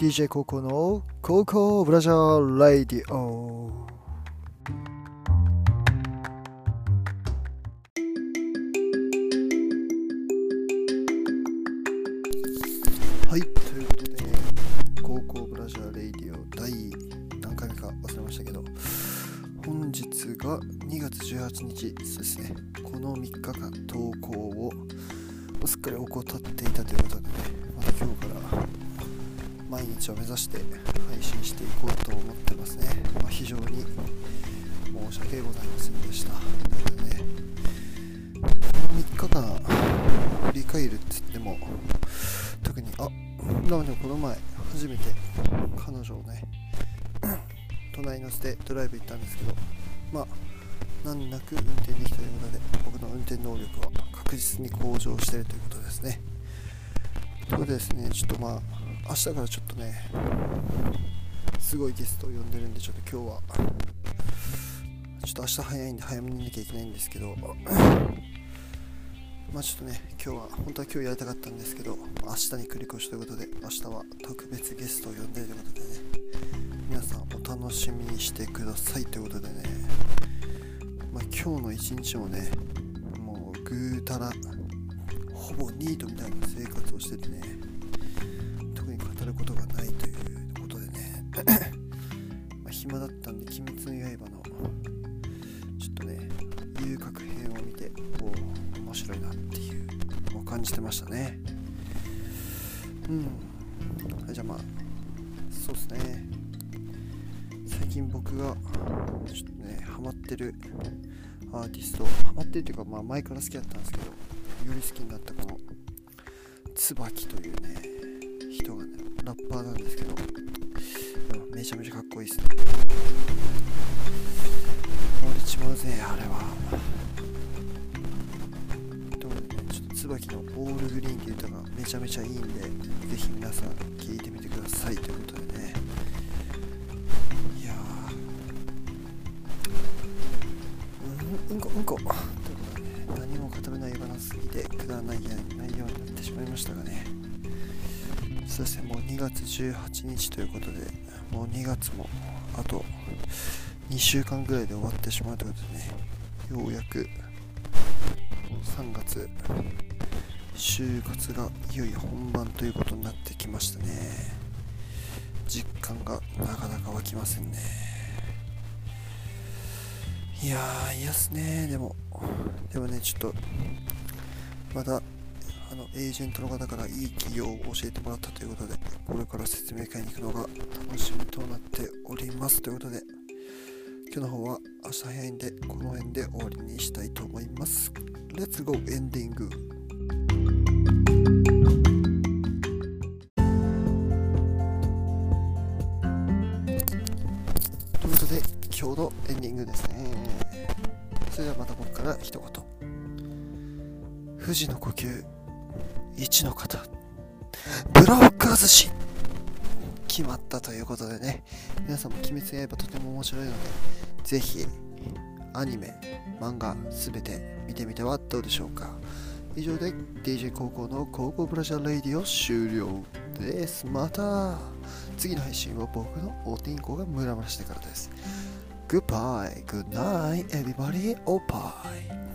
DJ 高校の高校ブラジャーラディオはいということで高校ブラジャーレイディオ第何回目か忘れましたけど本日が2月18日ですね。この3日間投稿をすっかり怠っていたということでねまた今日から毎日を目指して配信していこうと思ってますね、まあ、非常に申し訳ございませんでした。ということでねこの3日間振り返るって言っても特にあなのでこの前初めて彼女をね 隣に乗せてドライブ行ったんですけどまあ難なく運転できたということで僕の運転能力は確実に向上しているということですね。というでですねちょっとまあ明日からちょっとねすごいゲストを呼んでるんでちょっと今日はちょっと明日早いんで早めに寝なきゃいけないんですけどまあちょっとね今日は本当は今日やりたかったんですけど明日に繰り越しということで明日は特別ゲストを呼んでるということでね皆さんお楽しみにしてくださいということでねまあ今日の一日もねもうぐうたらほぼニートみたいな生活をしててね語ることがないということでね。まあ暇だったんで「鬼滅の刃」のちょっとね遊郭編を見てお面白いなっていうのを感じてましたね。うん。じゃあまあそうですね。最近僕がちょっとねハマってるアーティストハマってるっていうかまあ前から好きだったんですけどより好きになったこの椿というねラッパーなんですけど。めちゃめちゃかっこいいですね。漏れちまうぜあれは。ということでね。ちょっと椿の「オールグリーン」っていう歌がめちゃめちゃいいんでぜひ皆さん聴いてみてくださいということでね。いやー。うんうんこうんこ。ということでね何も語れない話すぎてくだらない内容になってしまいましたがね。そうですねもう2月18日ということでもう2月もあと2週間ぐらいで終わってしまうということでねようやく3月就活がいよいよ本番ということになってきましたね。実感がなかなか湧きませんね。いやー嫌っすね。でもでもねちょっとまたあのエージェントの方からいい企業を教えてもらったということでこれから説明会に行くのが楽しみとなっております。ということで今日の方は明日早いんでこの辺で終わりにしたいと思います。レッツゴーエンディングということで今日のエンディングですね。それではまた僕から一言。富士の呼吸。1の方。ブロック外し決まったということでね。皆さんも「鬼滅の刃」とても面白いのでぜひアニメ漫画すべて見てみてはどうでしょうか。以上で DJ 高校の高校ブラジャーレイディオ終了です。また次の配信は僕のおてんこがムラムラしてからです。Goodbye, good night, everybody, おっぱい